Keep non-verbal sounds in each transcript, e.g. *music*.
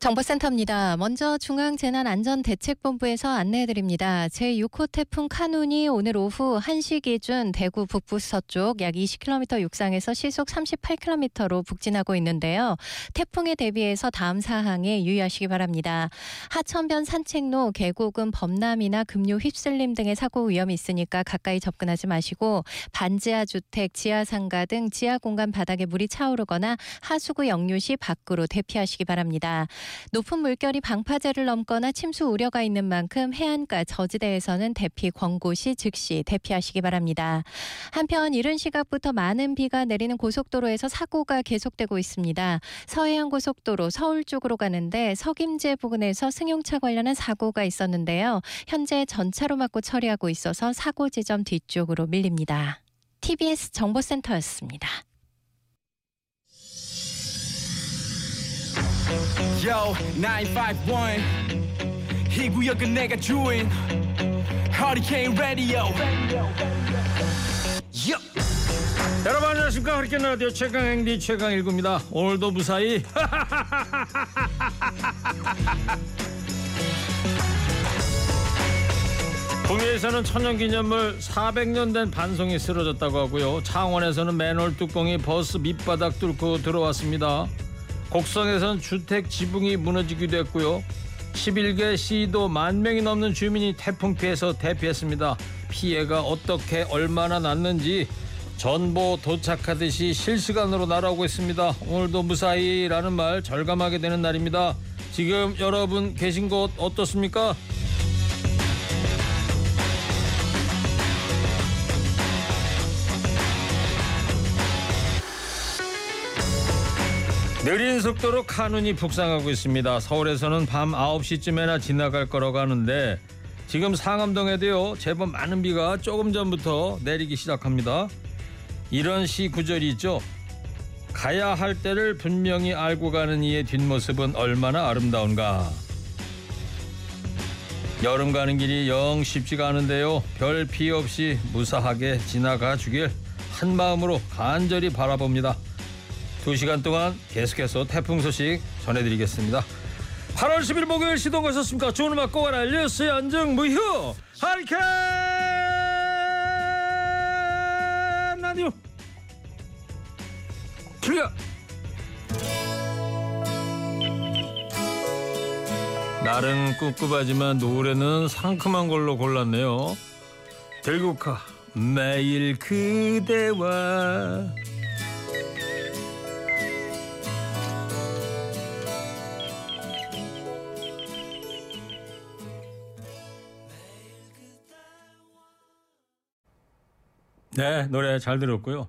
정보센터입니다. 먼저 중앙재난안전대책본부에서 안내해드립니다. 제6호 태풍 카눈이 오늘 오후 1시 기준 대구 북부 서쪽 약 20km 육상에서 시속 38km로 북진하고 있는데요. 태풍에 대비해서 다음 사항에 유의하시기 바랍니다. 하천변 산책로, 계곡은 범람이나 급류 휩쓸림 등의 사고 위험이 있으니까 가까이 접근하지 마시고 반지하 주택, 지하상가 등 지하 공간 바닥에 물이 차오르거나 하수구 역류 시 밖으로 대피하시기 바랍니다. 높은 물결이 방파제를 넘거나 침수 우려가 있는 만큼 해안가 저지대에서는 대피 권고 시 즉시 대피하시기 바랍니다. 한편 이른 시각부터 많은 비가 내리는 고속도로에서 사고가 계속되고 있습니다. 서해안 고속도로 서울 쪽으로 가는데 석임제 부근에서 승용차 관련한 사고가 있었는데요. 현재 전차로 막고 처리하고 있어서 사고 지점 뒤쪽으로 밀립니다. TBS 정보센터였습니다. Yo, 951. 이 구역은 내가 주인. Hurricane Radio. 여러분 안녕하십니까 허리케인 라디오 최강 행디 최강 일구입니다 오늘도 무사히 국내에서는 천연기념물 400년 된 반송이 쓰러졌다고 하고요 창원에서는 맨홀 뚜껑이 버스 밑바닥 뚫고 들어왔습니다 곡성에선 주택 지붕이 무너지기도 했고요. 11개 시도 만 명이 넘는 주민이 태풍 피해서 대피했습니다. 피해가 어떻게 얼마나 났는지 전보 도착하듯이 실시간으로 날아오고 있습니다. 오늘도 무사히라는 말 절감하게 되는 날입니다. 지금 여러분 계신 곳 어떻습니까? 느린 속도로 카눈이 북상하고 있습니다. 서울에서는 밤 9시쯤에나 지나갈 거라고 하는데 지금 상암동에도요 제법 많은 비가 조금 전부터 내리기 시작합니다. 이런 시 구절이 있죠. 가야 할 때를 분명히 알고 가는 이의 뒷모습은 얼마나 아름다운가. 여름 가는 길이 영 쉽지가 않은데요. 별 피해 없이 무사하게 지나가 주길 한 마음으로 간절히 바라봅니다. 2시간 동안 계속해서 태풍 소식 전해드리겠습니다. 8월 10일 목요일 시동 거셨습니까? 좋은 음악 꼭 알아 뉴스 안정 무휴 하리케인 라디오 출격 날은 꿉꿉하지만 노래는 상큼한 걸로 골랐네요. 들국화 매일 그대와 네, 노래 잘 들었고요.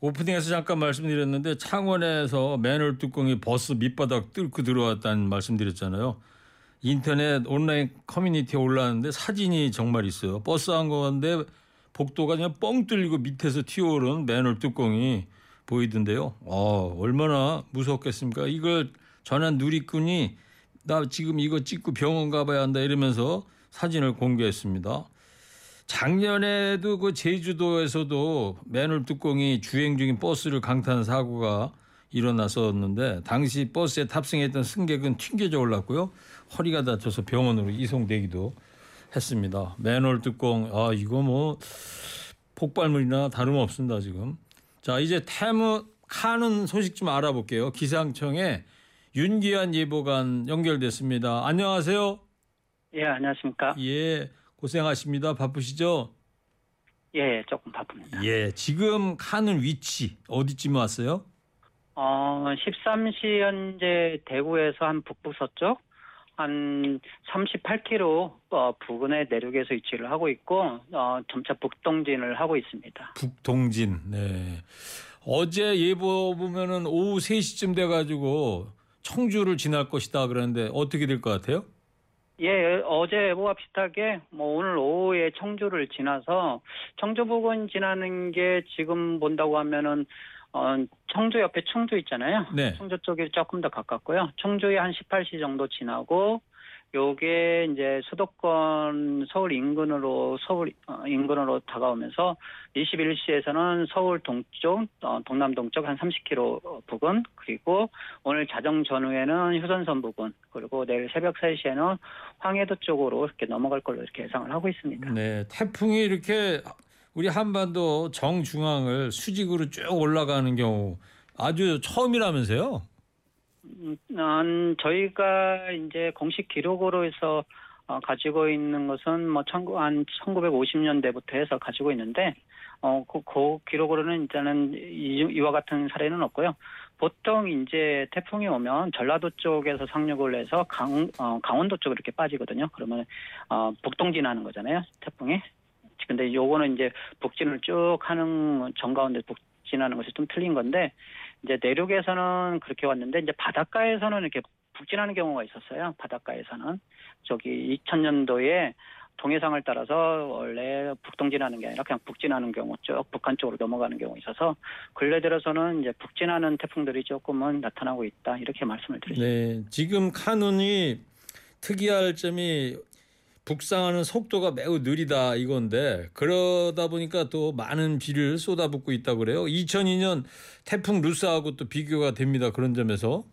오프닝에서 잠깐 말씀드렸는데 창원에서 맨홀 뚜껑이 버스 밑바닥 뚫고 들어왔다는 말씀드렸잖아요. 인터넷 온라인 커뮤니티에 올라왔는데 사진이 정말 있어요. 버스 한 건데 복도가 그냥 뻥 뚫리고 밑에서 튀어오른 맨홀 뚜껑이 보이던데요. 어, 얼마나 무섭겠습니까? 이걸 전한 누리꾼이 나 지금 이거 찍고 병원 가봐야 한다 이러면서 사진을 공개했습니다. 작년에도 그 제주도에서도 맨홀 뚜껑이 주행 중인 버스를 강타한 사고가 일어났었는데 당시 버스에 탑승했던 승객은 튕겨져 올랐고요. 허리가 다쳐서 병원으로 이송되기도 했습니다. 맨홀 뚜껑 아 이거 뭐 폭발물이나 다름없습니다 지금. 자 이제 태무 카는 소식 좀 알아볼게요. 기상청에 윤기환 예보관 연결됐습니다. 안녕하세요. 예 안녕하십니까. 예. 고생하십니다. 바쁘시죠? 예, 조금 바쁩니다. 예, 지금 가는 위치 어디쯤 왔어요? 어, 13시 현재 대구에서 한 북부 서쪽 한 38km 어, 부근의 내륙에서 위치를 하고 있고 어, 점차 북동진을 하고 있습니다. 북동진. 네. 어제 예보 보면은 오후 3시쯤 돼 가지고 청주를 지날 것이다 그러는데 어떻게 될 것 같아요? 예, 어제 예보와 비슷하게 뭐 오늘 오후에 청주를 지나서 청주 부근 지나는 게 지금 본다고 하면은 어, 청주 옆에 충주 있잖아요. 네. 청주 쪽이 조금 더 가깝고요. 청주에 한 18시 정도 지나고 요게 이제 수도권 서울 인근으로 서울 어, 인근으로 다가오면서 21시에서는 서울 동쪽 어, 동남 동쪽 한 30km 부근 그리고 오늘 자정 전후에는 휴전선 부근 그리고 내일 새벽 3시에는 황해도 쪽으로 이렇게 넘어갈 걸로 이렇게 예상을 하고 있습니다. 네, 태풍이 이렇게 우리 한반도 정중앙을 수직으로 쭉 올라가는 경우 아주 처음이라면서요? 음, 저희가 이제 공식 기록으로 해서 어, 가지고 있는 것은 뭐 천구 한 1950년대부터 해서 가지고 있는데 어, 그, 그 기록으로는 일단은 이, 이와 같은 사례는 없고요. 보통 이제 태풍이 오면 전라도 쪽에서 상륙을 해서 강, 어, 강원도 쪽으로 이렇게 빠지거든요. 그러면 어, 북동진하는 거잖아요. 태풍이. 근데 요거는 이제 북진을 쭉 하는 정가운데 북진하는 것이 좀 틀린 건데 이제 내륙에서는 그렇게 왔는데 이제 바닷가에서는 이렇게 북진하는 경우가 있었어요. 바닷가에서는 저기 2000년도에 동해상을 따라서 원래 북동진하는 게 아니라 그냥 북진하는 경우 쭉 북한 쪽으로 넘어가는 경우 있어서 근래 들어서는 이제 북진하는 태풍들이 조금은 나타나고 있다 이렇게 말씀을 드립니다. 네, 지금 카눈이 특이할 점이 북상하는 속도가 매우 느리다 이건데 그러다 보니까 또 많은 비를 쏟아붓고 있다 그래요. 2002년 태풍 루스하고 또 비교가 됩니다. 그런 점에서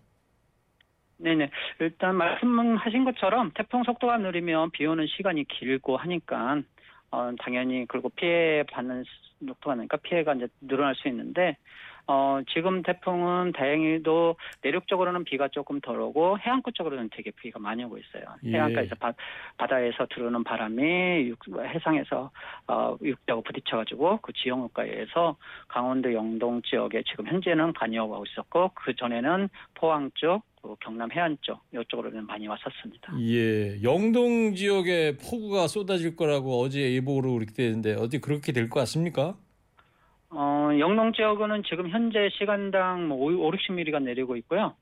네네. 일단 말씀하신 것처럼 태풍 속도가 느리면 비 오는 시간이 길고 하니까 어, 당연히 그리고 피해 받는 속도가 나니까 피해가 이제 늘어날 수 있는데 어, 지금 태풍은 다행히도 내륙 쪽으로는 비가 조금 덜 오고 해안가 쪽으로는 되게 비가 많이 오고 있어요. 예. 해안가에서 바, 바다에서 들어오는 바람이 육, 해상에서 어, 육지하고 부딪혀가지고 그 지형가에서 강원도 영동 지역에 지금 현재는 많이 오고 있었고 그 전에는 포항 쪽, 그 경남 해안 쪽 이쪽으로는 많이 왔었습니다. 예, 영동 지역에 폭우가 쏟아질 거라고 어제 예보로 그렇게 되는데 어디 그렇게 될 것 같습니까? 어, 영동 지역은 지금 현재 시간당 뭐 5, 60mm가 내리고 있고요.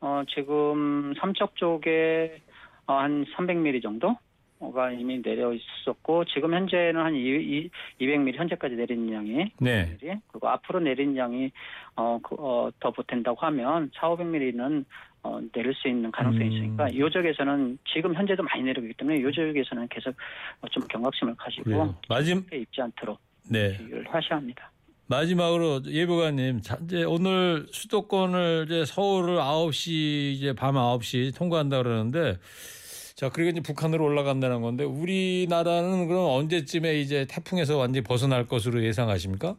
어, 지금 삼척 쪽에 어, 한 300mm 정도가 이미 내려 있었고 지금 현재는 한 2, 200mm 현재까지 내린 양이 네. 그리고 앞으로 내린 양이 어, 그, 어, 더 보탠다고 하면 4, 500mm는 어, 내릴 수 있는 가능성이 음. 있으니까 이 지역에서는 지금 현재도 많이 내리고 있기 때문에 이 지역에서는 계속 어, 좀 경각심을 가지고. 마지막 입지 않도록 네. 주의를 하셔야 합니다. 마지막으로 예보관님, 자, 이제 오늘 수도권을 이제 서울을 9시 이제 밤 9시 통과한다 그러는데 자, 그리고 이제 북한으로 올라간다는 건데 우리나라는 그럼 언제쯤에 이제 태풍에서 완전히 벗어날 것으로 예상하십니까?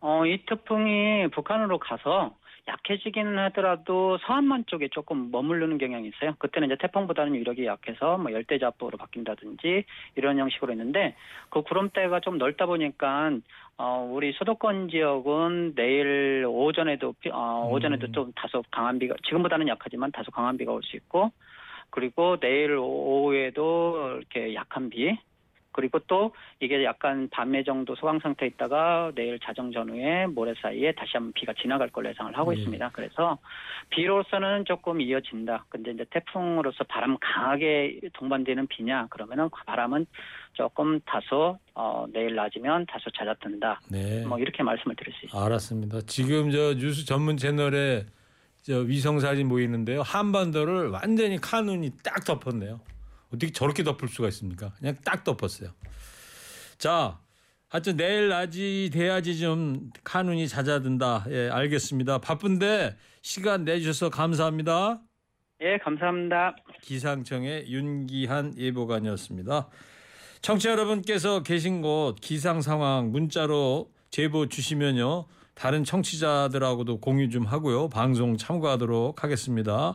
어, 이 태풍이 북한으로 가서 약해지기는 하더라도 서한만 쪽에 조금 머무르는 경향이 있어요. 그때는 이제 태풍보다는 유력이 약해서 뭐 열대자포로 바뀐다든지 이런 형식으로 있는데 그 구름대가 좀 넓다 보니까 어, 우리 수도권 지역은 내일 오전에도 비- 어, 오전에도 음. 좀 다소 강한 비가 지금보다는 약하지만 다소 강한 비가 올 수 있고 그리고 내일 오후에도 이렇게 약한 비 그리고 또 이게 약간 밤에 정도 소강 상태에 있다가 내일 자정 전후에 모레 사이에 다시 한번 비가 지나갈 걸로 예상을 하고 예. 있습니다. 그래서 비로서는 조금 이어진다. 근데 이제 태풍으로서 바람 강하게 동반되는 비냐 그러면은 그 바람은 조금 다소 어, 내일 낮이면 다소 잦아든다. 네. 뭐 이렇게 말씀을 드릴 수 있습니다. 알았습니다. 지금 저 뉴스 전문 채널에 저 위성 사진 보이는데요. 한반도를 완전히 카눈이 딱 덮었네요. 어떻게 저렇게 덮을 수가 있습니까? 그냥 딱 덮었어요. 자, 하여튼 내일 낮이 돼야지 좀 카눈이 잦아든다. 예, 알겠습니다. 바쁜데 시간 내주셔서 감사합니다. 예, 감사합니다. 기상청의 윤기한 예보관이었습니다. 청취자 여러분께서 계신 곳 기상 상황 문자로 제보 주시면요. 다른 청취자들하고도 공유 좀 하고요. 방송 참고하도록 하겠습니다.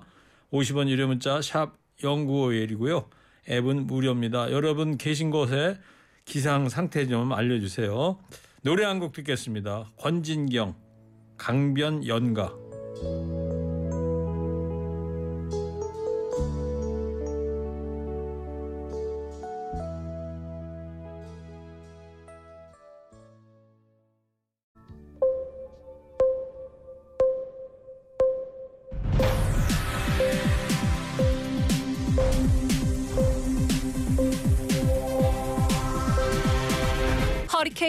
50원 유료 문자 샵 0951이고요. 앱은 무료입니다. 여러분 계신 곳에 기상 상태 좀 알려주세요. 노래 한 곡 듣겠습니다. 권진경 강변 연가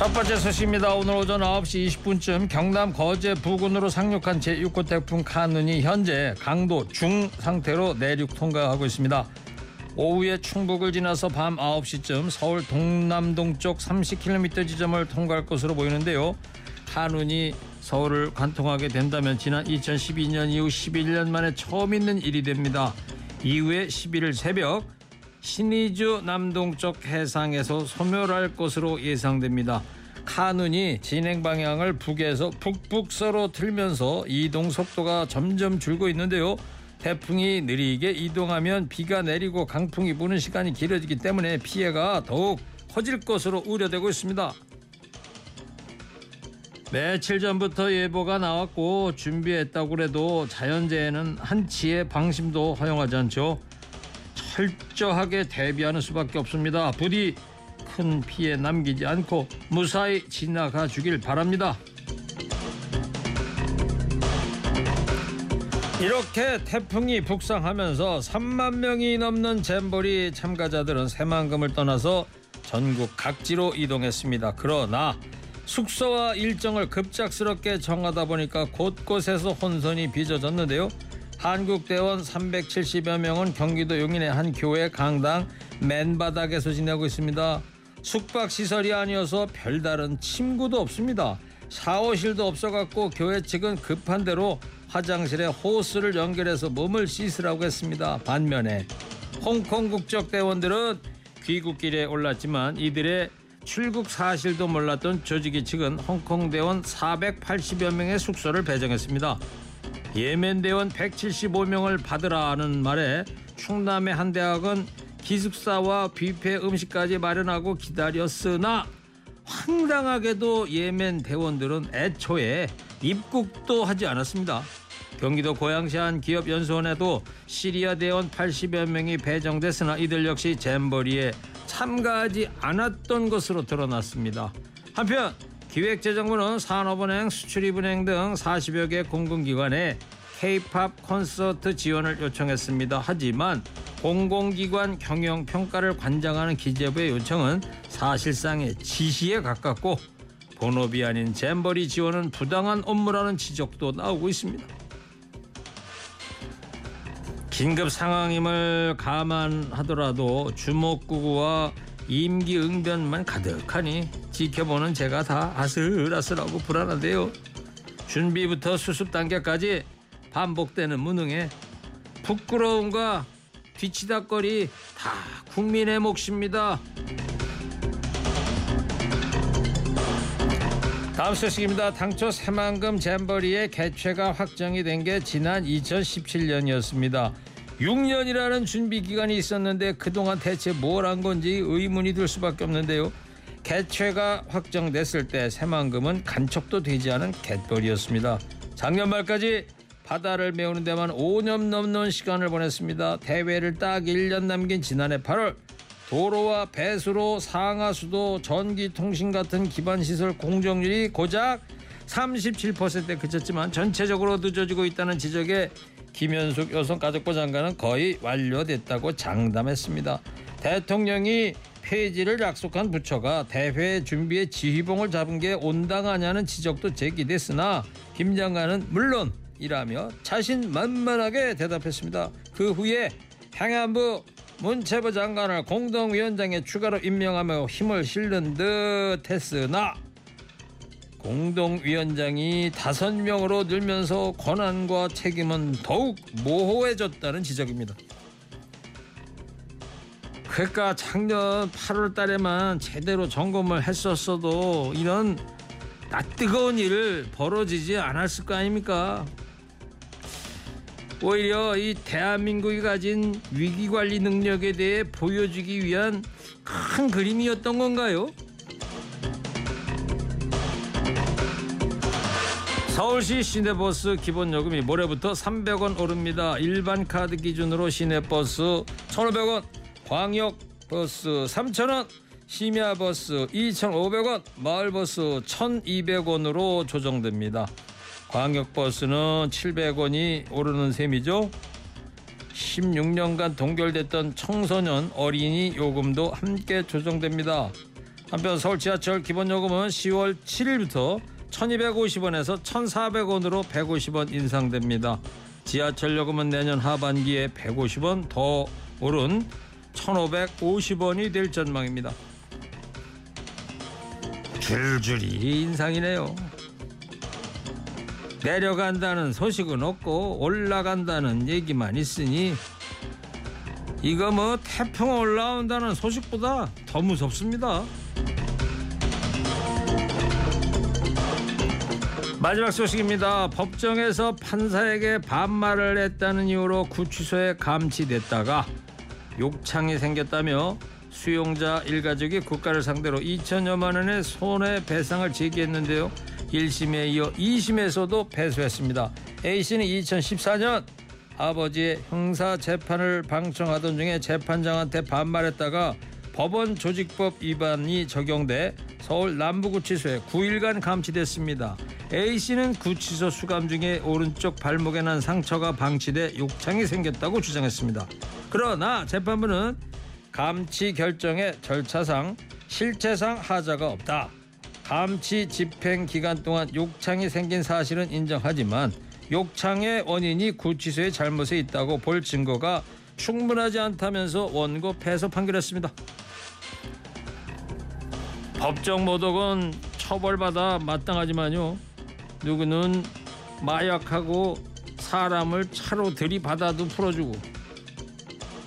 첫 번째 소식입니다. 오늘 오전 9시 20분쯤 경남 거제 부근으로 상륙한 제6호 태풍 카눈이 현재 강도 중 상태로 내륙 통과하고 있습니다. 오후에 충북을 지나서 밤 9시쯤 서울 동남동쪽 30km 지점을 통과할 것으로 보이는데요. 카눈이 서울을 관통하게 된다면 지난 2012년 이후 11년 만에 처음 있는 일이 됩니다. 이후에 11일 새벽 신의주 남동쪽 해상에서 소멸할 것으로 예상됩니다. 카눈이 진행 방향을 북에서 북북서로 틀면서 이동 속도가 점점 줄고 있는데요. 태풍이 느리게 이동하면 비가 내리고 강풍이 부는 시간이 길어지기 때문에 피해가 더욱 커질 것으로 우려되고 있습니다. 며칠 전부터 예보가 나왔고 준비했다고 해도 자연재해는 한치의 방심도 허용하지 않죠. 철저하게 대비하는 수밖에 없습니다. 부디 큰 피해 남기지 않고 무사히 지나가 주길 바랍니다. 이렇게 태풍이 북상하면서 3만 명이 넘는 잼버리 참가자들은 새만금을 떠나서 전국 각지로 이동했습니다. 그러나 숙소와 일정을 급작스럽게 정하다 보니까 곳곳에서 혼선이 빚어졌는데요. 한국대원 370여 명은 경기도 용인의 한 교회 강당 맨바닥에서 지내고 있습니다. 숙박시설이 아니어서 별다른 침구도 없습니다. 샤워실도 없어갖고 교회 측은 급한 대로 화장실에 호스를 연결해서 몸을 씻으라고 했습니다. 반면에 홍콩 국적 대원들은 귀국길에 올랐지만 이들의 출국 사실도 몰랐던 조직위 측은 홍콩 대원 480여 명의 숙소를 배정했습니다. 예멘 대원 175명을 받으라는 말에 충남의 한 대학은 기숙사와 뷔페 음식까지 마련하고 기다렸으나 황당하게도 예멘 대원들은 애초에 입국도 하지 않았습니다. 경기도 고양시 한 기업 연수원에도 시리아 대원 80여 명이 배정됐으나 이들 역시 잼버리에 참가하지 않았던 것으로 드러났습니다. 한편 기획재정부는 산업은행, 수출입은행 등 40여 개 공공기관에 K-팝 콘서트 지원을 요청했습니다. 하지만 공공기관 경영 평가를 관장하는 기재부의 요청은 사실상의 지시에 가깝고 본업이 아닌 잼버리 지원은 부당한 업무라는 지적도 나오고 있습니다. 긴급 상황임을 감안하더라도 주먹구구와 임기응변만 가득하니 지켜보는 제가 다 아슬아슬하고 불안한데요. 준비부터 수습 단계까지 반복되는 무능에 부끄러움과 뒤치다거리 다 국민의 몫입니다. 다음 소식입니다. 당초 새만금 잼버리의 개최가 확정이 된 게 지난 2017년이었습니다. 6년이라는 준비 기간이 있었는데 그동안 대체 뭘 한 건지 의문이 들 수밖에 없는데요. 개최가 확정됐을 때 새만금은 간척도 되지 않은 갯벌이었습니다. 작년 말까지 바다를 메우는 데만 5년 넘는 시간을 보냈습니다. 대회를 딱 1년 남긴 지난해 8월 도로와 배수로 상하수도 전기통신 같은 기반시설 공정률이 고작 37%에 그쳤지만 전체적으로 늦어지고 있다는 지적에 김현숙 여성가족부 장관은 거의 완료됐다고 장담했습니다. 대통령이 폐지를 약속한 부처가 대회 준비에 지휘봉을 잡은 게 온당하냐는 지적도 제기됐으나 김 장관은 물론 이라며 자신만만하게 대답했습니다. 그 후에 행안부 문체부 장관을 공동위원장에 추가로 임명하며 힘을 실는 듯 했으나 공동위원장이 다섯 명으로 늘면서 권한과 책임은 더욱 모호해졌다는 지적입니다. 그러니까 작년 8월 달에만 제대로 점검을 했었어도 이런 낯뜨거운 일 벌어지지 않았을 거 아닙니까? 오히려 이 대한민국이 가진 위기관리 능력에 대해 보여주기 위한 큰 그림이었던 건가요? 서울시 시내버스 기본 요금이 모레부터 300원 오릅니다. 일반 카드 기준으로 시내버스 1,500원, 광역버스 3,000원, 심야버스 2,500원, 마을버스 1,200원으로 조정됩니다. 광역버스는 700원이 오르는 셈이죠. 16년간 동결됐던 청소년 어린이 요금도 함께 조정됩니다. 한편 서울 지하철 기본 요금은 10월 7일부터 1250원에서 1400원으로 150원 인상됩니다. 지하철 요금은 내년 하반기에 150원 더 오른 1550원이 될 전망입니다. 줄줄이 인상이네요. 내려간다는 소식은 없고 올라간다는 얘기만 있으니 이거 뭐 태풍 올라온다는 소식보다 더 무섭습니다. 마지막 소식입니다. 법정에서 판사에게 반말을 했다는 이유로 구치소에 감치됐다가 욕창이 생겼다며 수용자 일가족이 국가를 상대로 2천여만 원의 손해배상을 제기했는데요. 1심에 이어 2심에서도 패소했습니다. A씨는 2014년 아버지의 형사 재판을 방청하던 중에 재판장한테 반말했다가 법원 조직법 위반이 적용돼 서울 남부구치소에 9일간 감치됐습니다. A씨는 구치소 수감 중에 오른쪽 발목에 난 상처가 방치돼 욕창이 생겼다고 주장했습니다. 그러나 재판부는 감치 결정의 절차상 실체상 하자가 없다. 감치 집행 기간 동안 욕창이 생긴 사실은 인정하지만 욕창의 원인이 구치소의 잘못에 있다고 볼 증거가 충분하지 않다면서 원고 패소 판결했습니다. 법정 모독은 처벌받아 마땅하지만요. 누구는 마약하고 사람을 차로 들이받아도 풀어주고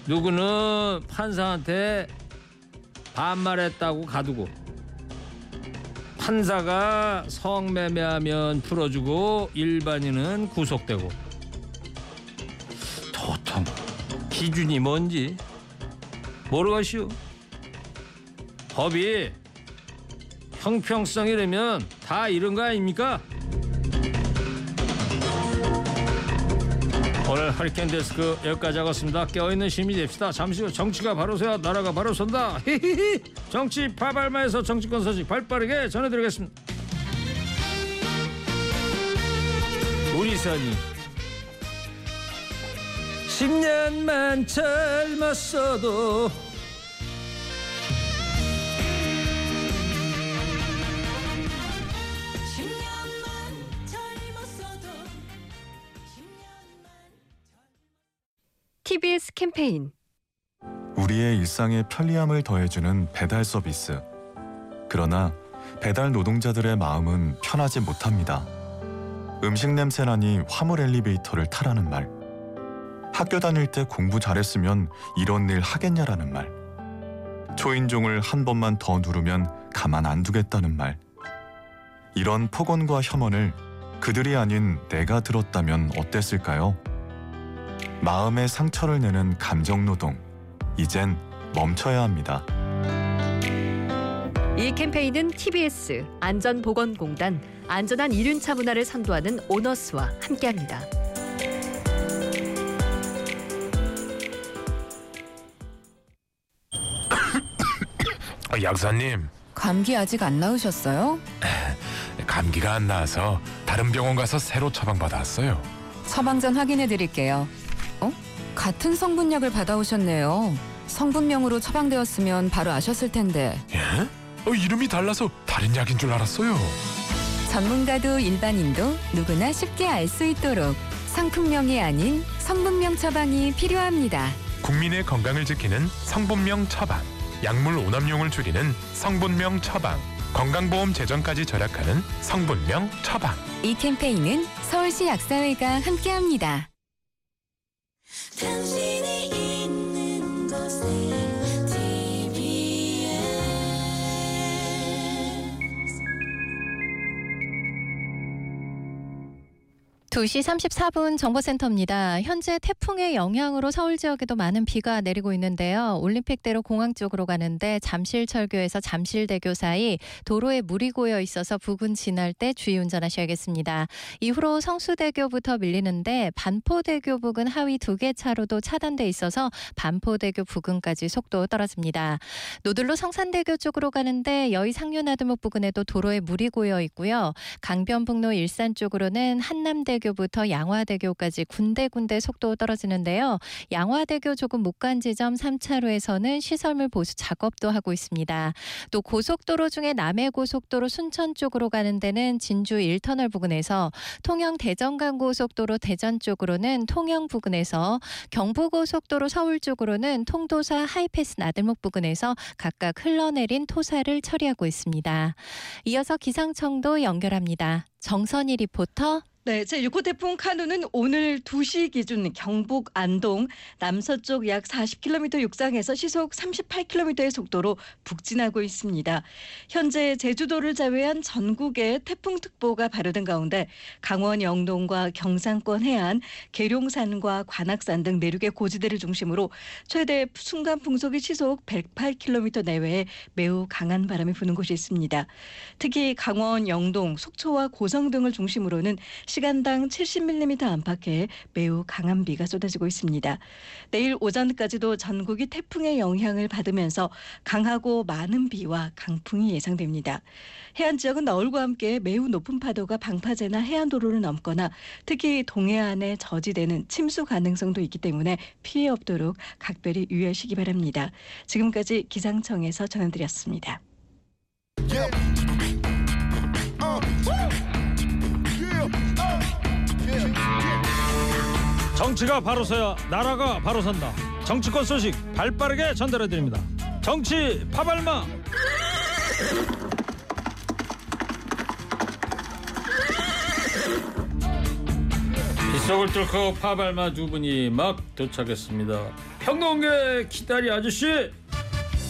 누구는 판사한테 반말했다고 가두고 판사가 성매매하면 풀어주고 일반인은 구속되고 도통 기준이 뭔지 모르겠슈 법이 형평성이라면 다 이런 거 아닙니까? 오늘 허리케인 데스크 여기까지 하겠습니다. 깨어있는 시민이 됩시다. 잠시 후 정치가 바로 서야 나라가 바로 선다. 히히히 정치 파발마에서 정치권 소식 발빠르게 전해드리겠습니다. 우리 선이 10년만 젊었어도 TBS 캠페인 우리의 일상에 편리함을 더해주는 배달 서비스. 그러나 배달 노동자들의 마음은 편하지 못합니다. 음식 냄새나니 화물 엘리베이터를 타라는 말. 학교 다닐 때 공부 잘했으면 이런 일 하겠냐라는 말. 초인종을 한 번만 더 누르면 가만 안 두겠다는 말. 이런 폭언과 혐언을 그들이 아닌 내가 들었다면 어땠을까요? 마음의 상처를 내는 감정 노동. 이젠 멈춰야 합니다. 이 캠페인은 TBS 안전보건공단 안전한 이륜차 문화를 선도하는 오너스와 함께합니다. 어, 약사님 감기 아직 안 나으셨어요? *laughs* 감기가 안 나서 다른 병원 가서 새로 처방받았어요 처방전 확인해 드릴게요. 어? 같은 성분약을 받아오셨네요. 성분명으로 처방되었으면 바로 아셨을 텐데. 예? 어, 이름이 달라서 다른 약인 줄 알았어요 전문가도 일반인도 누구나 쉽게 알 수 있도록 상품명이 아닌 성분명 처방이 필요합니다. 국민의 건강을 지키는 성분명 처방 약물 오남용을 줄이는 성분명 처방 건강보험 재정까지 절약하는 성분명 처방 이 캠페인은 서울시 약사회가 함께합니다. 당신 2시 34분 정보센터입니다. 현재 태풍의 영향으로 서울 지역에도 많은 비가 내리고 있는데요. 올림픽대로 공항 쪽으로 가는데 잠실철교에서 잠실대교 사이 도로에 물이 고여 있어서 부근 지날 때 주의 운전하셔야겠습니다. 이후로 성수대교부터 밀리는데 반포대교 부근 하위 두 개 차로도 차단돼 있어서 반포대교 부근까지 속도 떨어집니다. 노들로 성산대교 쪽으로 가는데 여의 상류나들목 부근에도 도로에 물이 고여 있고요. 강변북로 일산 쪽으로는 한남대교 부터 양화대교까지 군데군데 속도 떨어지는데요. 양화대교 조금 못 간 지점 3차로에서는 시설물 보수 작업도 하고 있습니다. 또 고속도로 중에 남해고속도로 순천 쪽으로 가는 데는 진주 1터널 부근에서 통영 대전간고속도로 대전 쪽으로는 통영 부근에서 경부고속도로 서울 쪽으로는 통도사 하이패스 나들목 부근에서 각각 흘러내린 토사를 처리하고 있습니다. 이어서 기상청도 연결합니다. 정선희 리포터. 네, 제6호 태풍 카누는 오늘 2시 기준 경북 안동 남서쪽 약 40km 육상에서 시속 38km의 속도로 북진하고 있습니다. 현재 제주도를 제외한 전국에 태풍특보가 발효된 가운데 강원 영동과 경상권 해안, 계룡산과 관악산 등 내륙의 고지대를 중심으로 최대 순간 풍속이 시속 108km 내외에 매우 강한 바람이 부는 곳이 있습니다. 특히 강원 영동, 속초와 고성 등을 중심으로는 시간당 70mm 안팎의 매우 강한 비가 쏟아지고 있습니다. 내일 오전까지도 전국이 태풍의 영향을 받으면서 강하고 많은 비와 강풍이 예상됩니다. 해안 지역은 너울과 함께 매우 높은 파도가 방파제나 해안도로를 넘거나 특히 동해안에 저지되는 침수 가능성도 있기 때문에 피해 없도록 각별히 유의하시기 바랍니다. 지금까지 기상청에서 전해드렸습니다. 정치가 바로 서야 나라가 바로 선다. 정치권 소식 발빠르게 전달해 드립니다. 정치 파발마. 빗속을 뚫고 파발마 두 분이 막 도착했습니다. 평론계 기다리 아저씨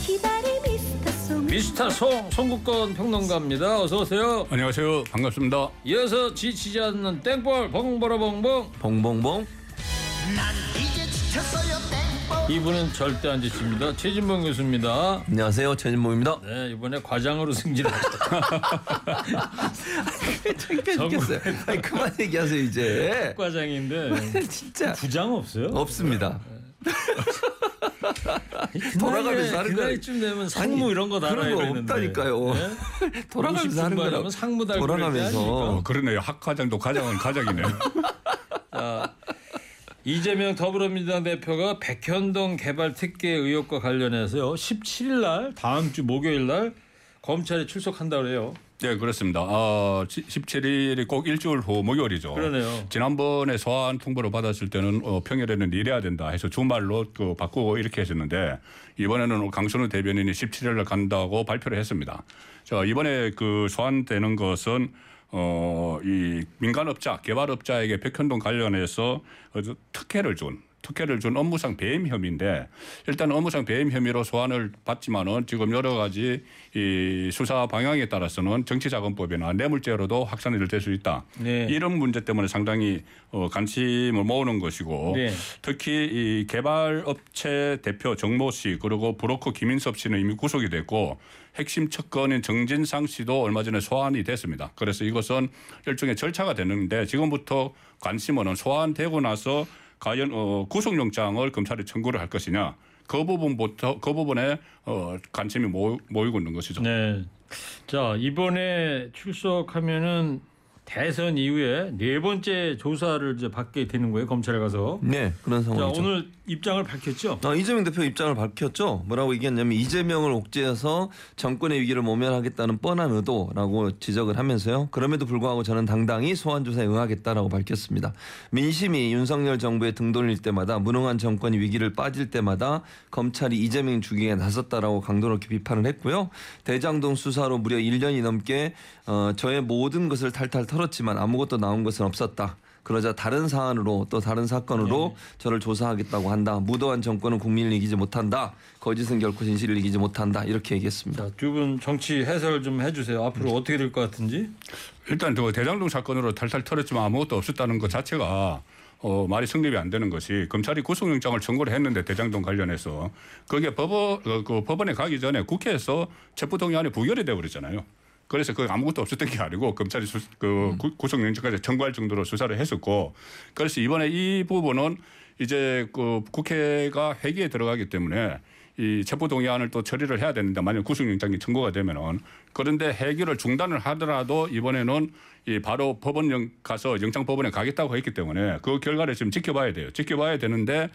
기다리 미스터 송 미스터 송 송국권 평론가입니다. 어서 오세요. 안녕하세요. 반갑습니다. 이어서 지치지 않는 땡볼 봉보라 봉봉 봉봉봉 이분은 절대 안 지칩니다. 최진봉 교수입니다. 안녕하세요 최진봉입니다 네 이번에 과장으로 승진했다. 창피해 죽겠어요 아니 그만 얘기하세요 이제 과장인데 *laughs* 진짜 부장 없어요? 없습니다 그 *laughs* 돌아가면서 하는 그 거야. 나이쯤 되면 상무 아니, 이런 거 달아야 그런 거 되는데. 없다니까요. 네? *laughs* 돌아가면서 하는 50 거라 중반이면 상무 달고 돌아가면서. 어, 그러네요. 학과장도 과장은 과장이네요. 자, 이재명 더불어민주당 대표가 백현동 개발 특혜 의혹과 관련해서요. 17일 날 다음 주 목요일 날 검찰에 출석한다 그래요. 네, 그렇습니다. 어, 17일이 꼭 일주일 후 목요일이죠. 그러네요. 지난번에 소환 통보를 받았을 때는 어, 평일에는 일해야 된다 해서 주말로 그 바꾸고 이렇게 했었는데 이번에는 강선우 대변인이 17일 날 간다고 발표를 했습니다. 자, 이번에 그 소환되는 것은 어, 이 민간업자, 개발업자에게 백현동 관련해서 특혜를 준 특혜를 준 업무상 배임 혐의인데 일단 업무상 배임 혐의로 소환을 받지만은 지금 여러 가지 이 수사 방향에 따라서는 정치자금법이나 뇌물죄로도 확산이 될 수 있다. 네. 이런 문제 때문에 상당히 어, 관심을 모으는 것이고 네. 특히 이 개발업체 대표 정모 씨 그리고 브로커 김인섭 씨는 이미 구속이 됐고 핵심 척건인 정진상 씨도 얼마 전에 소환이 됐습니다. 그래서 이것은 일종의 절차가 되는데 지금부터 관심은 소환되고 나서 과연 어, 구속영장을 검찰에 청구를 할 것이냐 그 부분부터 그 부분에 어, 관심이 모, 모이고 있는 것이죠. 네. 자 이번에 출석하면은 대선 이후에 네 번째 조사를 이제 받게 되는 거예요 검찰에 가서. 네 그런 자 상황이죠 오늘 입장을 밝혔죠. 어, 이재명 대표 입장을 밝혔죠. 뭐라고 얘기했냐면 이재명을 옥죄해서 정권의 위기를 모면하겠다는 뻔한 의도라고 지적을 하면서요. 그럼에도 불구하고 저는 당당히 소환 조사에 응하겠다라고 밝혔습니다. 민심이 윤석열 정부에 등 돌릴 때마다 무능한 정권이 위기를 빠질 때마다 검찰이 이재명 죽이에 나섰다라고 강도 높게 비판을 했고요. 대장동 수사로 무려 1년이 넘게 어, 저의 모든 것을 탈탈 털었지만 아무것도 나온 것은 없었다. 그러자 다른 사안으로 또 다른 사건으로 저를 조사하겠다고 한다. 무도한 정권은 국민을 이기지 못한다. 거짓은 결코 진실을 이기지 못한다. 이렇게 얘기했습니다. 두 분 정치 해설 좀 해주세요. 앞으로 어떻게 될 것 같은지. 일단 그 대장동 사건으로 탈탈 털었지만 아무것도 없었다는 것 자체가 어, 말이 성립이 안 되는 것이 검찰이 구속영장을 청구를 했는데 대장동 관련해서 그게 법원 그, 그 법원에 가기 전에 국회에서 체포동의안이 부결이 되어 버렸잖아요. 그래서 그 아무것도 없었던 게 아니고 검찰이 수, 그 구- 구속영장까지 청구할 정도로 수사를 했었고 그래서 이번에 이 부분은 이제 그 국회가 회기에 들어가기 때문에 이 체포동의안을 또 처리를 해야 되는데 만약 구속영장이 청구가 되면은. 그런데 회기를 중단을 하더라도 이번에는 이 바로 법원 가서 영장법원에 가겠다고 했기 때문에 그 결과를 지금 지켜봐야 돼요. 지켜봐야 되는데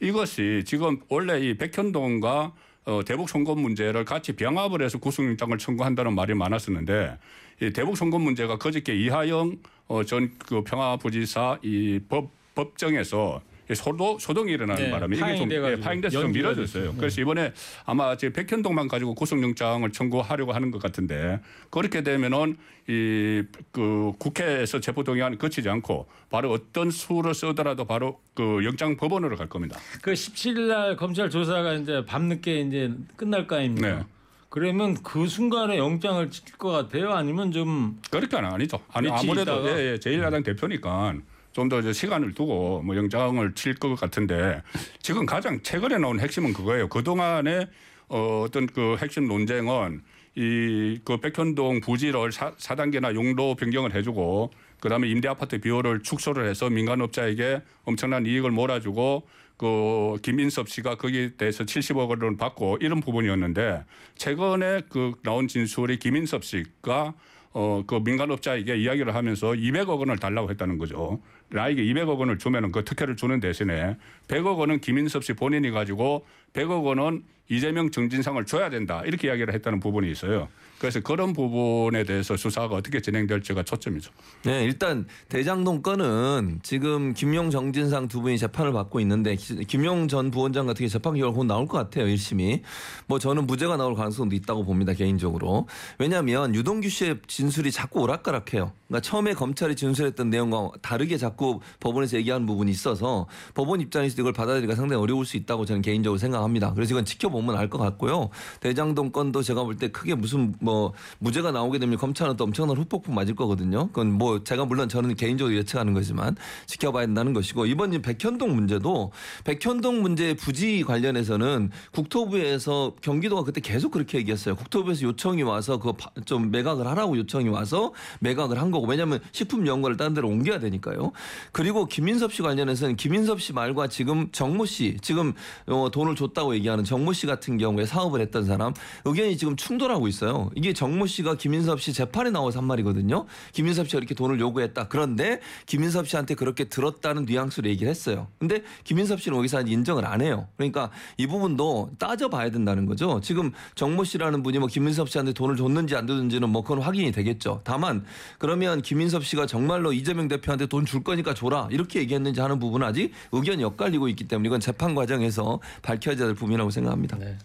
이것이 지금 원래 이 백현동과 어, 대북 송금 문제를 같이 병합을 해서 구속영장을 청구한다는 말이 많았었는데 이 대북 송금 문제가 그저께 이하영 어, 전그 평화부지사 이 법 법정에서 이 소도 소동이 일어나는 네, 바람에 이게 좀 예, 파행돼서 좀 미뤄졌어요. 됐어요. 그래서 이번에 아마 지금 백현동만 가지고 구속영장을 청구하려고 하는 것 같은데 그렇게 되면은 이 그 국회에서 체포동의안 거치지 않고 바로 어떤 수를 쓰더라도 바로 그 영장 법원으로 갈 겁니다. 그 17일 날 검찰 조사가 이제 밤늦게 이제 끝날 거 아닙니까? 네. 그러면 그 순간에 영장을 지킬 것 같아요? 아니면 좀 그렇게는 아니죠. 아니 아무래도 있다가? 예, 예, 제1야당 대표니까 좀 더 시간을 두고 뭐 영장을 칠 것 같은데 지금 가장 최근에 나온 핵심은 그거예요. 그 동안에 어, 어떤 그 핵심 논쟁은 이 그 백현동 부지를 사, 4단계나 용도 변경을 해주고 그다음에 임대 아파트 비율을 축소를 해서 민간업자에게 엄청난 이익을 몰아주고 그 김인섭 씨가 거기에 대해서 70억 원을 받고 이런 부분이었는데 최근에 그 나온 진술이 김인섭 씨가 어, 그 민간업자에게 이야기를 하면서 200억 원을 달라고 했다는 거죠. 나에게 200억 원을 주면은 그 특혜를 주는 대신에 100억 원은 김인섭 씨 본인이 가지고 100억 원은 이재명 정진상을 줘야 된다. 이렇게 이야기를 했다는 부분이 있어요. 그래서 그런 부분에 대해서 수사가 어떻게 진행될지가 초점이죠. 네, 일단 대장동 건은 지금 김용 정진상 두 분이 재판을 받고 있는데 기- 김용 전 부원장 같은 게 재판 결과 곧 나올 것 같아요, 1심이. 뭐 저는 무죄가 나올 가능성도 있다고 봅니다, 개인적으로. 왜냐하면 유동규 씨의 진술이 자꾸 오락가락해요. 그러니까 처음에 검찰이 진술했던 내용과 다르게 자꾸 법원에서 얘기하는 부분이 있어서 법원 입장에서 이걸 받아들이기가 상당히 어려울 수 있다고 저는 개인적으로 생각합니다. 그래서 이건 지켜보 면 알 것 같고요. 대장동 건도 제가 볼 때 크게 무슨 뭐 무죄가 나오게 되면 검찰은 또 엄청난 후폭풍 맞을 거거든요. 그건 뭐 제가 물론 저는 개인적으로 예측하는 거지만 지켜봐야 된다는 것이고 이번 이 백현동 문제도 백현동 문제 부지 관련해서는 국토부에서 경기도가 그때 계속 그렇게 얘기했어요. 국토부에서 요청이 와서 그거 파- 좀 매각을 하라고 요청이 와서 매각을 한 거고 왜냐하면 식품 연구를 다른 데로 옮겨야 되니까요. 그리고 김인섭 씨 관련해서는 김인섭 씨 말과 지금 정모 씨 지금 어, 돈을 줬다고 얘기하는 정모 씨 같은 경우에 사업을 했던 사람 의견이 지금 충돌하고 있어요. 이게 정모 씨가 김인섭 씨 재판에 나와서 한 말이거든요. 김인섭 씨가 이렇게 돈을 요구했다. 그런데 김인섭 씨한테 그렇게 들었다는 뉘앙스로 얘기를 했어요. 근데 김인섭 씨는 여기서 인정을 안 해요. 그러니까 이 부분도 따져봐야 된다는 거죠. 지금 정모 씨라는 분이 뭐 김인섭 씨한테 돈을 줬는지 안 줬는지는 뭐 그건 확인이 되겠죠. 다만 그러면 김인섭 씨가 정말로 이재명 대표한테 돈 줄 거니까 줘라 이렇게 얘기했는지 하는 부분은 아직 의견이 엇갈리고 있기 때문에 이건 재판 과정에서 밝혀져야 될 부분이라고 생각합니다. 네.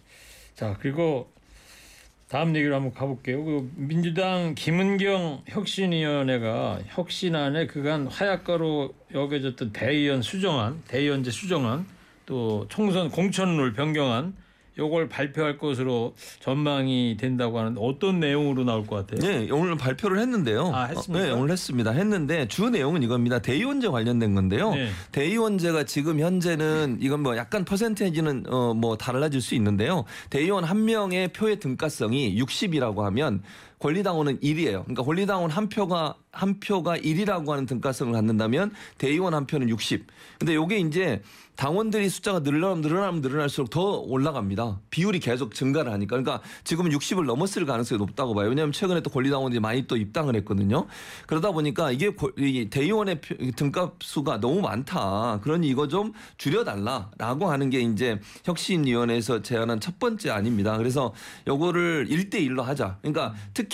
자 그리고 다음 얘기로 한번 가볼게요. 그 민주당 김은경 혁신위원회가 혁신안에 그간 하약가로 여겨졌던 대의원 수정안, 대의원제 수정안, 또 총선 공천룰 변경안 요걸 발표할 것으로 전망이 된다고 하는데 어떤 내용으로 나올 것 같아요? 네, 오늘 발표를 했는데요. 아, 했습니까? 어, 네, 오늘 했습니다. 했는데 주 내용은 이겁니다. 대의원제 관련된 건데요. 네. 대의원제가 지금 현재는 이건 뭐 약간 퍼센테이지는 어 뭐 달라질 수 있는데요. 대의원 한 명의 표의 등가성이 60이라고 하면 권리당원은 1이에요. 그러니까 권리당원 한 표가 한 표가 1이라고 하는 등가성을 갖는다면 대의원 한 표는 60. 근데 요게 이제 당원들이 숫자가 늘어나면 늘어나면 늘어날수록 더 올라갑니다. 비율이 계속 증가를 하니까. 그러니까 지금은 60을 넘었을 가능성이 높다고 봐요. 왜냐하면 최근에 또 권리당원들이 많이 또 입당을 했거든요. 그러다 보니까 이게 대의원의 표- 등값 수가 너무 많다. 그러니 이거 좀 줄여달라라고 하는 게 이제 혁신위원회에서 제안한 첫 번째 아닙니다. 그래서 요거를 1대1로 하자. 그러니까 특히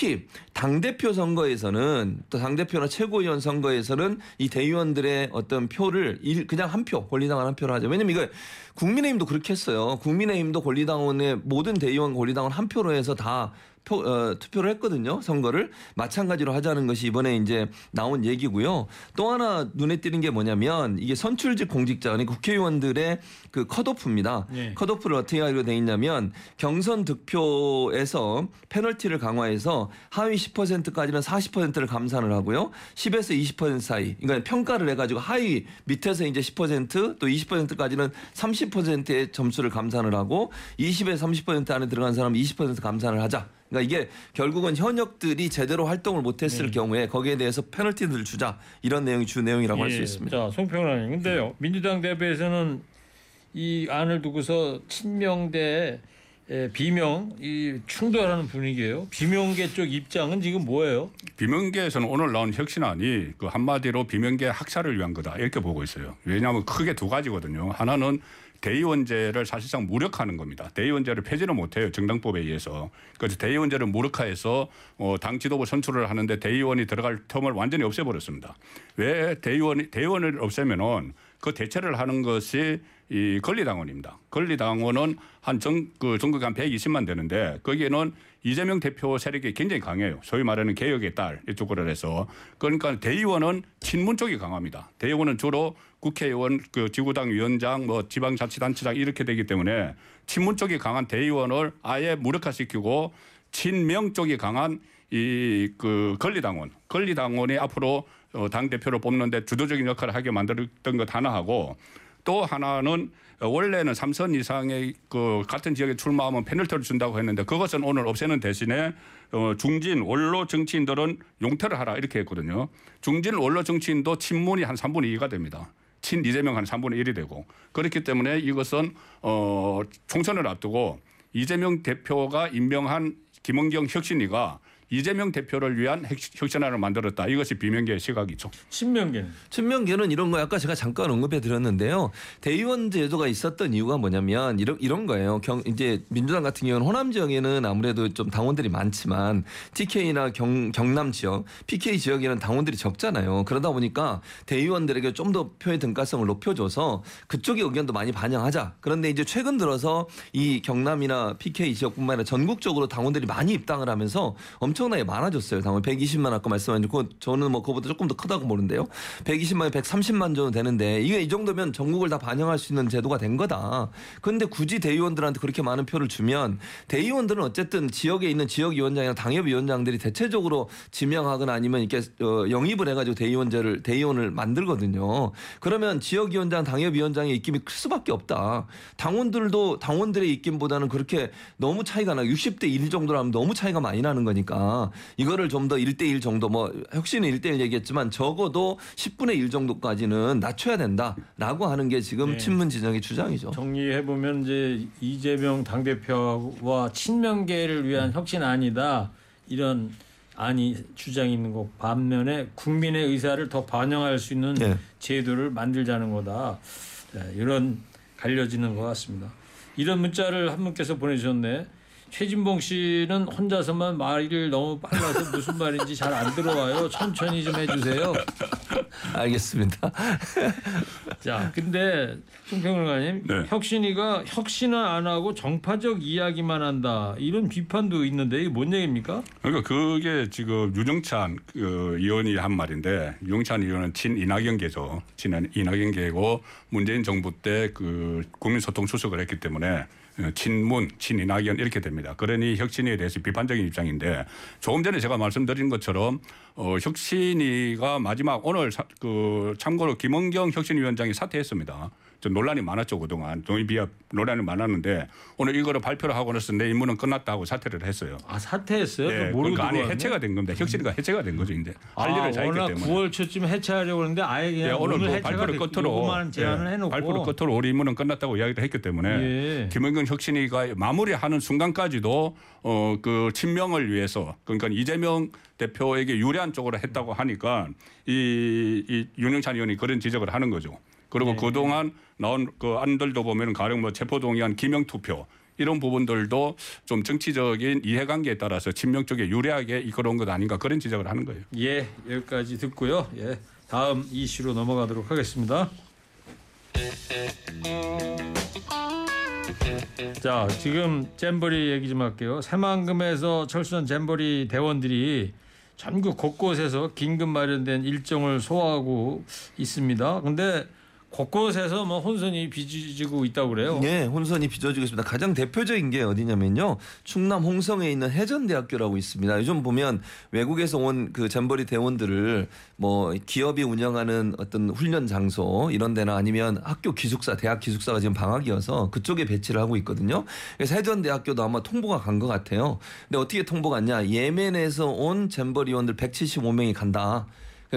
당대표 선거에서는 또 당대표나 최고위원 선거에서는 이 대의원들의 어떤 표를 일- 그냥 한 표, 권리당원 한 표로 하자. 왜냐면 이거 국민의힘도 그렇게 했어요. 국민의힘도 권리당원의 모든 대의원 권리당원 한 표로 해서 다 표, 어, 투표를 했거든요. 선거를 마찬가지로 하자는 것이 이번에 이제 나온 얘기고요. 또 하나 눈에 띄는 게 뭐냐면 이게 선출직 공직자, 그러니까 국회의원들의 그 컷오프입니다. 예. 컷오프를 어떻게 하기로 돼 있냐면 경선 득표에서 페널티를 강화해서 하위 10%까지는 40%를 감산을 하고요. 10에서 20% 사이, 그러니까 평가를 해 가지고 하위 밑에서 이제 10%또 20%까지는 30%의 점수를 감산을 하고 20에서 30% 안에 들어간 사람 20% 감산을 하자. 그러니까 이게 결국은 현역들이 제대로 활동을 못했을 네. 경우에 거기에 대해서 페널티를 주자 이런 내용이 주 내용이라고 할수 예. 있습니다. 자, 송평라님. 근데요. 민주당 대표에서는 이 안을 두고서 친명대 에, 비명 이 충돌하는 분위기예요. 비명계 쪽 입장은 지금 뭐예요? 비명계에서는 오늘 나온 혁신안이 그 한마디로 비명계 학살을 위한 거다 이렇게 보고 있어요. 왜냐하면 크게 두 가지거든요. 하나는 대의원제를 사실상 무력화하는 겁니다. 대의원제를 폐지를 못해요. 정당법에 의해서. 그래서 대의원제를 무력화해서 어, 당 지도부 선출을 하는데 대의원이 들어갈 텀을 완전히 없애버렸습니다. 왜 대의원이 대의원을 없애면은 그 대체를 하는 것이 이 권리당원입니다. 권리당원은 한 전, 그 전국 한 120만 되는데 거기에는 이재명 대표 세력이 굉장히 강해요. 소위 말하는 개혁의 딸 이쪽으로 해서 그러니까 대의원은 친문 쪽이 강합니다. 대의원은 주로 국회의원, 그 지구당 위원장, 뭐 지방자치단체장 이렇게 되기 때문에 친문 쪽이 강한 대의원을 아예 무력화시키고 친명 쪽이 강한 이 그 권리당원, 권리당원이 앞으로 어, 당 대표를 뽑는데 주도적인 역할을 하게 만들었던 것 하나 하고 또 하나는 원래는 삼선 이상의 그 같은 지역에 출마하면 페널티를 준다고 했는데 그것은 오늘 없애는 대신에 어 중진 원로 정치인들은 용퇴를 하라 이렇게 했거든요. 중진 원로 정치인도 친문이 한 3분의 2가 됩니다. 친 이재명 한 3분의 1이 되고 그렇기 때문에 이것은 어 총선을 앞두고 이재명 대표가 임명한 김은경 혁신이가 이재명 대표를 위한 혁- 혁신안을 만들었다. 이것이 비명계의 시각이죠. 친명계는 친명계는 이런 거 아까 제가 잠깐 언급해 드렸는데요. 대의원 제도가 있었던 이유가 뭐냐면 이런 이런 거예요. 경 이제 민주당 같은 경우는 호남 지역에는 아무래도 좀 당원들이 많지만 TK나 경 경남 지역, PK 지역에는 당원들이 적잖아요. 그러다 보니까 대의원들에게 좀 더 표의 등가성을 높여줘서 그쪽의 의견도 많이 반영하자. 그런데 이제 최근 들어서 이 경남이나 PK 지역뿐만 아니라 전국적으로 당원들이 많이 입당을 하면서 엄청 나게 많아졌어요. 당원 120만 아까 말씀하신 그 저는 뭐 그거보다 조금 더 크다고 보는데요. 120만에 130만 정도 되는데 이게 이 정도면 전국을 다 반영할 수 있는 제도가 된 거다. 그런데 굳이 대의원들한테 그렇게 많은 표를 주면 대의원들은 어쨌든 지역에 있는 지역위원장이나 당협위원장들이 대체적으로 지명하거나 아니면 이렇게 어, 영입을 해가지고 대의원제를 대의원을 만들거든요. 그러면 지역위원장, 당협위원장의 입김이 클 수밖에 없다. 당원들도 당원들의 입김보다는 그렇게 너무 차이가 나. 60대 1 정도로 하면 너무 차이가 많이 나는 거니까 이거를 좀 더 1대 1 정도 뭐 혁신은 1대 1 얘기했지만 적어도 10분의 1 정도까지는 낮춰야 된다라고 하는 게 지금 네. 친문 진영의 주장이죠. 정리해 보면 이제 이재명 당 대표와 친명계를 위한 혁신안이다 이런 안이 주장이 있는 거 반면에 국민의 의사를 더 반영할 수 있는 네. 제도를 만들자는 거다 네, 이런 갈려지는 것 같습니다. 이런 문자를 한 분께서 보내주셨네. 최진봉 씨는 혼자서만 말이 너무 빨라서 무슨 말인지 잘 안 들어와요. 천천히 좀 해주세요. 알겠습니다. 자, 근데 송평론가님 네. 혁신이가 혁신을 안 하고 정파적 이야기만 한다 이런 비판도 있는데 이게 뭔 얘기입니까? 그러니까 그게 지금 유정찬 그 의원이 한 말인데 유정찬 의원은 친 이낙연계죠. 친 이낙연계고 문재인 정부 때 그 국민소통 수석을 했기 때문에 어, 친문, 친이낙연 이렇게 됩니다. 그러니 혁신에 대해서 비판적인 입장인데 조금 전에 제가 말씀드린 것처럼 어, 혁신이가 마지막 오늘 사- 그 참고로 김원경 혁신위원장이 사퇴했습니다. 좀 논란이 많았죠 그동안 동의비합 논란이 많았는데 오늘 이거를 발표를 하고 나서 내 임무는 끝났다 하고 사퇴를 했어요. 아 사퇴했어요? 예, 모르고 그러니까 아니? 해체가 된 겁니다. 혁신이가 해체가 된 거죠 이제 할 아, 일을 잘했기 때문에. 9월 초쯤 해체하려고 했는데 아예 그냥 예, 오늘 오늘 뭐 발표를 됐- 끝으로 제안을 예, 해놓고 발표를 끝으로 우리 임무는 끝났다고 이야기를 했기 때문에 예. 김은경 혁신이가 마무리하는 순간까지도 어 그 친명을 위해서 그러니까 이재명 대표에게 유리한 쪽으로 했다고 하니까 이, 이 윤영찬 의원이 그런 지적을 하는 거죠. 그리고 네. 그동안 나온 그 안들도 보면 가령 뭐 체포동의안 기명 투표 이런 부분들도 좀 정치적인 이해관계에 따라서 친명 쪽에 유리하게 이끌어온 것 아닌가 그런 지적을 하는 거예요. 예, 여기까지 듣고요. 예, 다음 이슈로 넘어가도록 하겠습니다. 자, 지금 잼버리 얘기 좀 할게요. 새만금에서 철수한 잼버리 대원들이 전국 곳곳에서 긴급 마련된 일정을 소화하고 있습니다. 근데 곳곳에서 뭐 혼선이 빚어지고 있다고 그래요. 예, 혼선이 빚어지고 있습니다. 가장 대표적인 게 어디냐면요. 충남 홍성에 있는 해전대학교라고 있습니다. 요즘 보면 외국에서 온 그 잼버리 대원들을 뭐 기업이 운영하는 어떤 훈련 장소 이런 데나 아니면 학교 기숙사, 대학 기숙사가 지금 방학이어서 그쪽에 배치를 하고 있거든요. 그래서 혜전대학교도 아마 통보가 간 것 같아요. 근데 어떻게 통보가 갔냐. 예멘에서 온 잼버리원들 175명이 간다.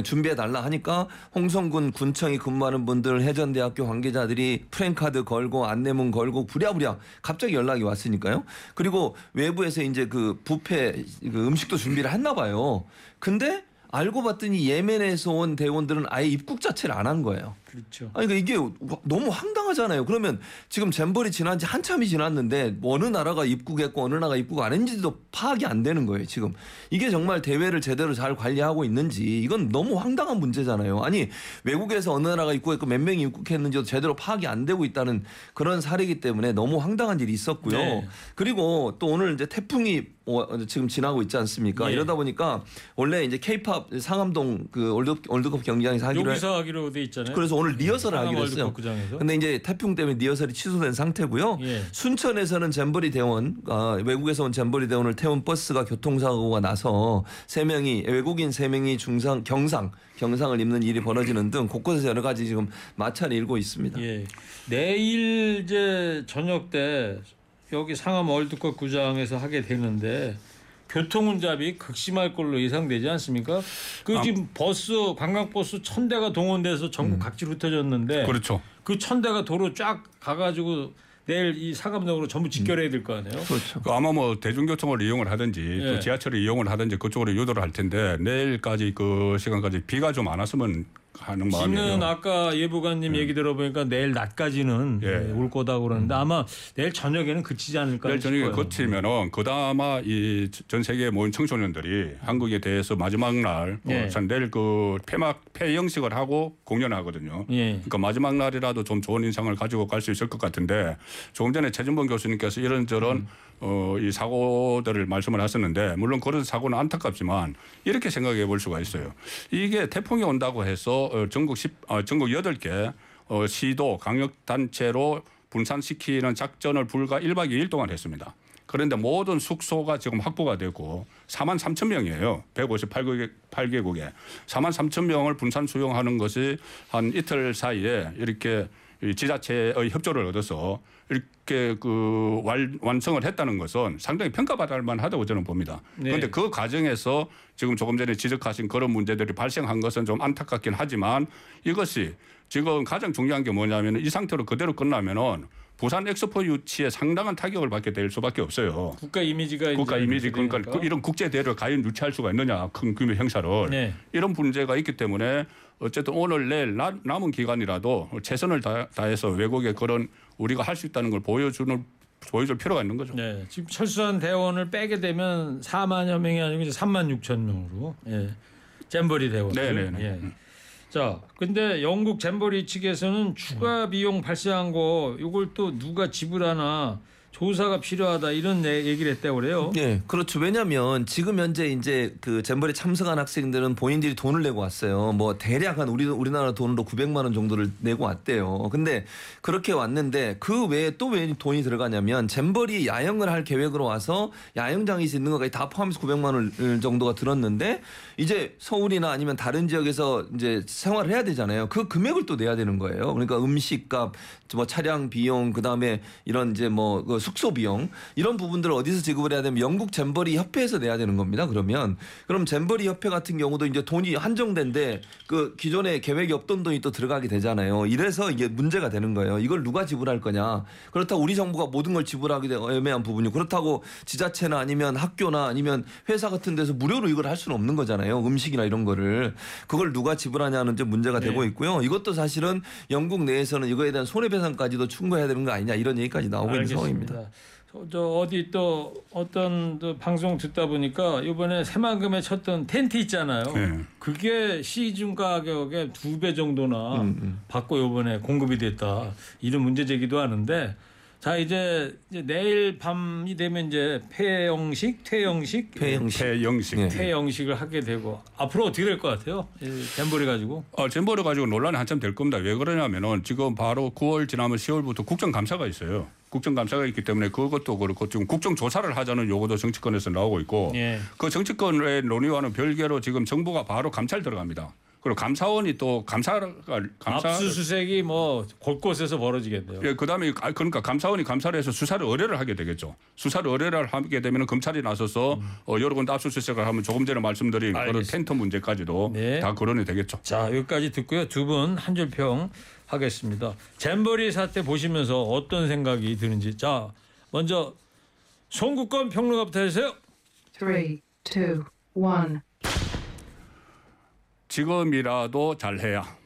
준비해 달라 하니까 홍성군 군청이 근무하는 분들 혜전대학교 관계자들이 프랭카드 걸고 안내문 걸고 부랴부랴 갑자기 연락이 왔으니까요. 그리고 외부에서 이제 그 부페 그 음식도 준비를 했나 봐요. 근데 알고 봤더니 예멘에서 온 대원들은 아예 입국 자체를 안 한 거예요. 그렇죠. 아니 그러니까 이게 너무 황당하잖아요. 그러면 지금 잼버리 지난 지 한참이 지났는데 어느 나라가 입국했고 어느 나라가 입국 안 했는지도 파악이 안 되는 거예요. 지금 이게 정말 대회를 제대로 잘 관리하고 있는지 이건 너무 황당한 문제잖아요. 아니 외국에서 어느 나라가 입국했고 몇 명이 입국했는지도 제대로 파악이 안 되고 있다는 그런 사례이기 때문에 너무 황당한 일이 있었고요. 네. 그리고 또 오늘 이제 태풍이 어, 지금 지나고 있지 않습니까? 예. 이러다 보니까 원래 이제 케이팝 상암동 그 월드, 월드컵 경기장에서 하기로 여기서 하기로 돼 있잖아요. 그래서 오늘 리허설을 하기로 했어요. 근데 이제 태풍 때문에 리허설이 취소된 상태고요. 예. 순천에서는 잼버리 대원 아, 외국에서 온 잼버리 대원을 태운 버스가 교통사고가 나서 세 명이 외국인 세 명이 중상 경상 경상을 입는 일이 벌어지는 등 곳곳에서 여러 가지 지금 마찰이 일고 있습니다. 예. 내일 이제 저녁 때 여기 상암 월드컵 구장에서 하게 되는데 교통 혼잡이 극심할 걸로 예상되지 않습니까? 그 아. 지금 버스 관광버스 천 대가 동원돼서 전국 각지로 흩어졌는데 그렇죠. 그 천 대가 도로 쫙 가가지고 내일 이 상암역으로 전부 직결해야 될 거 아니에요? 그렇죠. 그 아마 뭐 대중교통을 이용을 하든지 예. 또 지하철을 이용을 하든지 그쪽으로 유도를 할 텐데 내일까지 그 시간까지 비가 좀 안 왔으면 하는 마음이에요. 지는 아까 예보관님 얘기 들어보니까 내일 낮까지는 예. 올 거다고 그러는데 아마 내일 저녁에는 그치지 않을까 내일 저녁에 싶어요. 거치면은 그다음에 이전 세계에 모인 청소년들이 한국에 대해서 마지막 날 예. 어, 참 내일 그 폐막 폐영식을 하고 공연하거든요. 예. 그러니까 마지막 날이라도 좀 좋은 인상을 가지고 갈 수 있을 것 같은데 조금 전에 최진봉 교수님께서 이런저런 음. 어, 이 사고들을 말씀을 하셨는데 물론 그런 사고는 안타깝지만 이렇게 생각해 볼 수가 있어요. 이게 태풍이 온다고 해서 어, 전국 10, 어, 전국 8개 어, 시도 강력 단체로 분산시키는 작전을 불과 1박 2일 동안 했습니다. 그런데 모든 숙소가 지금 확보가 되고 4만 3천 명이에요. 158개국에 8개국에 4만 3천 명을 분산 수용하는 것이 한 이틀 사이에 이렇게 이 지자체의 협조를 얻어서 이렇게 그 완, 완성을 했다는 것은 상당히 평가받을 만하다고 저는 봅니다. 네. 그런데 그 과정에서 지금 조금 전에 지적하신 그런 문제들이 발생한 것은 좀 안타깝긴 하지만 이것이 지금 가장 중요한 게 뭐냐면 이 상태로 그대로 끝나면은 부산 엑스포 유치에 상당한 타격을 받게 될 수밖에 없어요. 국가 이미지가 국가 이미지 그러니까 되니까. 그 이런 국제 대회를 과연 유치할 수가 있느냐 큰 규모 행사를 네. 이런 문제가 있기 때문에 어쨌든 오늘 내일 나- 남은 기간이라도 최선을 다, 다해서 외국에 그런 우리가 할 수 있다는 걸 보여주는 보여줄 필요가 있는 거죠. 네, 지금 철수한 대원을 빼게 되면 4만여 명이 아니고 이제 3만 6천 명으로 예. 잼버리 대원. 네, 네, 네. 예. 자, 근데 영국 잼버리 측에서는 추가 비용 발생한 거 이걸 또 누가 지불하나 조사가 필요하다 이런 내- 얘기를 했다고 그래요. 예, 그렇죠. 왜냐하면 지금 현재 이제 그 잼버리 참석한 학생들은 본인들이 돈을 내고 왔어요. 뭐 대략 한 우리 우리나라 돈으로 900만 원 정도를 내고 왔대요. 근데 그렇게 왔는데 그 외에 또 왜 돈이 들어가냐면 잼버리 야영을 할 계획으로 와서 야영장이 있는 것까지 다 포함해서 900만 원 정도가 들었는데 이제 서울이나 아니면 다른 지역에서 이제 생활을 해야 되잖아요. 그 금액을 또 내야 되는 거예요. 그러니까 음식값, 뭐 차량 비용, 그 다음에 이런 이제 뭐그 숙소 비용 이런 부분들을 어디서 지급을 해야 되면 영국 잼버리 협회에서 내야 되는 겁니다. 그러면 그럼 잼버리 협회 같은 경우도 이제 돈이 한정된데 그 기존에 계획이 없던 돈이 또 들어가게 되잖아요. 이래서 이게 문제가 되는 거예요. 이걸 누가 지불할 거냐? 그렇다고 우리 정부가 모든 걸 지불하기 애매한 부분이 그렇다고 지자체나 아니면 학교나 아니면 회사 같은 데서 무료로 이걸 할 수는 없는 거잖아요. 음식이나 이런 거를 그걸 누가 지불하냐는 좀 문제가 되고 있고요. 이것도 사실은 영국 내에서는 이거에 대한 손해배상까지도 충고해야 되는 거 아니냐 이런 얘기까지 나오고 있는 상황입니다. 저, 저 어디 또 어떤 또 방송 듣다 보니까 이번에 새만금에 쳤던 텐트 있잖아요. 네. 그게 시중 가격의 두 배 정도나 음, 음. 받고 이번에 공급이 됐다 이런 문제 제기도 하는데 자 이제, 이제 내일 밤이 되면 이제 폐영식, 퇴영식, 폐영식. 태영식. 네. 퇴영식을 하게 되고 앞으로 어떻게 될 것 같아요? 이 잼버리 가지고. 어, 잼버를 가지고 논란이 한참 될 겁니다. 왜 그러냐면은 지금 바로 9월 지나면 10월부터 국정감사가 있어요. 국정감사가 있기 때문에 그것도 그렇고 지금 국정조사를 하자는 요구도 정치권에서 나오고 있고 예. 그 정치권의 논의와는 별개로 지금 정부가 바로 감찰 들어갑니다. 그리고 감사원이 또 감사를 감사 압수수색이 뭐 곳곳에서 벌어지겠네요. 예, 그다음에 아, 그러니까 감사원이 감사를 해서 수사를 의뢰를 하게 되겠죠. 수사를 의뢰를 하게 되면 검찰이 나서서 어, 여러 군데 압수수색을 하면 조금 전에 말씀드린 그런 음. 알겠습니다. 텐트 문제까지도 네. 다 거론이 되겠죠. 자 여기까지 듣고요. 두 분 한줄평 하겠습니다. 잼버리 사태 보시면서 어떤 생각이 드는지. 자 먼저 송국권 평론가부터 해주세요. Three, two, one. 지금이라도 잘해야.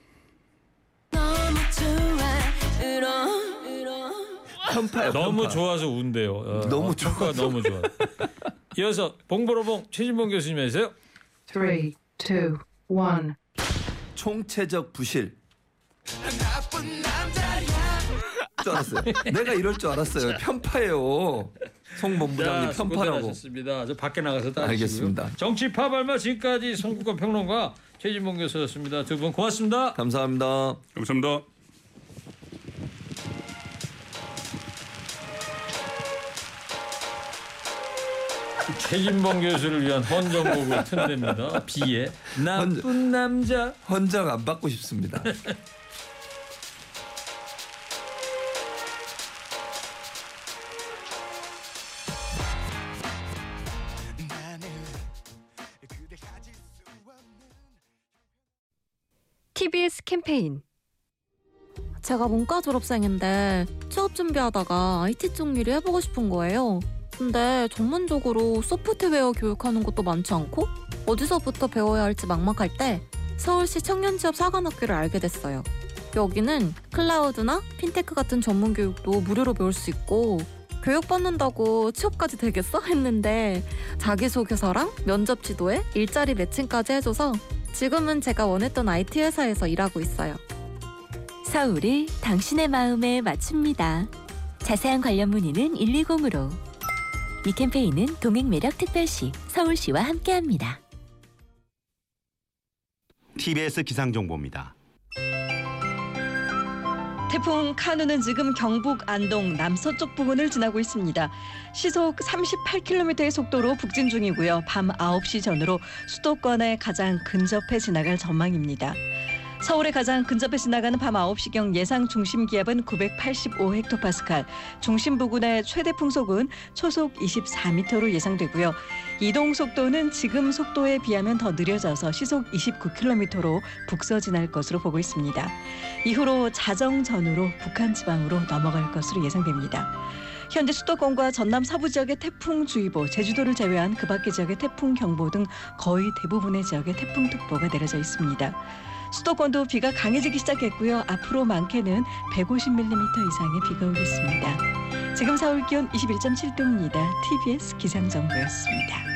너무 편파. 좋아서 운대요. 어, 너무 어, 평가가 너무 좋아. *laughs* 이어서 봉보로봉 최진봉 교수님 해주세요. Three, two, one. 총체적 부실. 줄 알았어요. 내가 이럴 줄 알았어요. 편파예요. 송 본부장님 자, 편파라고. 저 밖에 나가서 따지시고요. 알겠습니다. 정치파 발마 지금까지 송국권 평론가 최진봉 교수였습니다. 두 분 고맙습니다. 감사합니다. 감사합니다. 최진봉 교수를 위한 헌정곡을 튼답니다. 비의 나쁜 남자. 헌장 안 받고 싶습니다. *laughs* TBS 캠페인 제가 문과 졸업생인데 취업 준비하다가 IT 쪽 일을 해보고 싶은 거예요. 근데 전문적으로 소프트웨어 교육하는 것도 많지 않고 어디서부터 배워야 할지 막막할 때 서울시 청년취업 사관학교를 알게 됐어요. 여기는 클라우드나 핀테크 같은 전문 교육도 무료로 배울 수 있고 교육받는다고 취업까지 되겠어? 했는데 자기소개서랑 면접 지도에 일자리 매칭까지 해줘서 지금은 제가 원했던 IT 회사에서 일하고 있어요. 서울이 당신의 마음에 맞춥니다. 자세한 관련 문의는 120으로. 이 캠페인은 동행매력특별시 서울시와 함께합니다. TBS 기상정보입니다. 태풍 카누는 지금 경북 안동 남서쪽 부근을 지나고 있습니다. 시속 38km의 속도로 북진 중이고요. 밤 9시 전으로 수도권에 가장 근접해 지나갈 전망입니다. 서울에 가장 근접해 지나가는 밤 9시경 예상 중심 기압은 985헥토파스칼, 중심 부근의 최대 풍속은 초속 24m로 예상되고요. 이동 속도는 지금 속도에 비하면 더 느려져서 시속 29km로 북서진할 것으로 보고 있습니다. 이후로 자정전으로 북한 지방으로 넘어갈 것으로 예상됩니다. 현재 수도권과 전남 서부 지역의 태풍주의보, 제주도를 제외한 그 밖의 지역의 태풍경보 등 거의 대부분의 지역에 태풍특보가 내려져 있습니다. 수도권도 비가 강해지기 시작했고요. 앞으로 많게는 150mm 이상의 비가 오겠습니다. 지금 서울 기온 21.7도입니다. TBS 기상정보였습니다.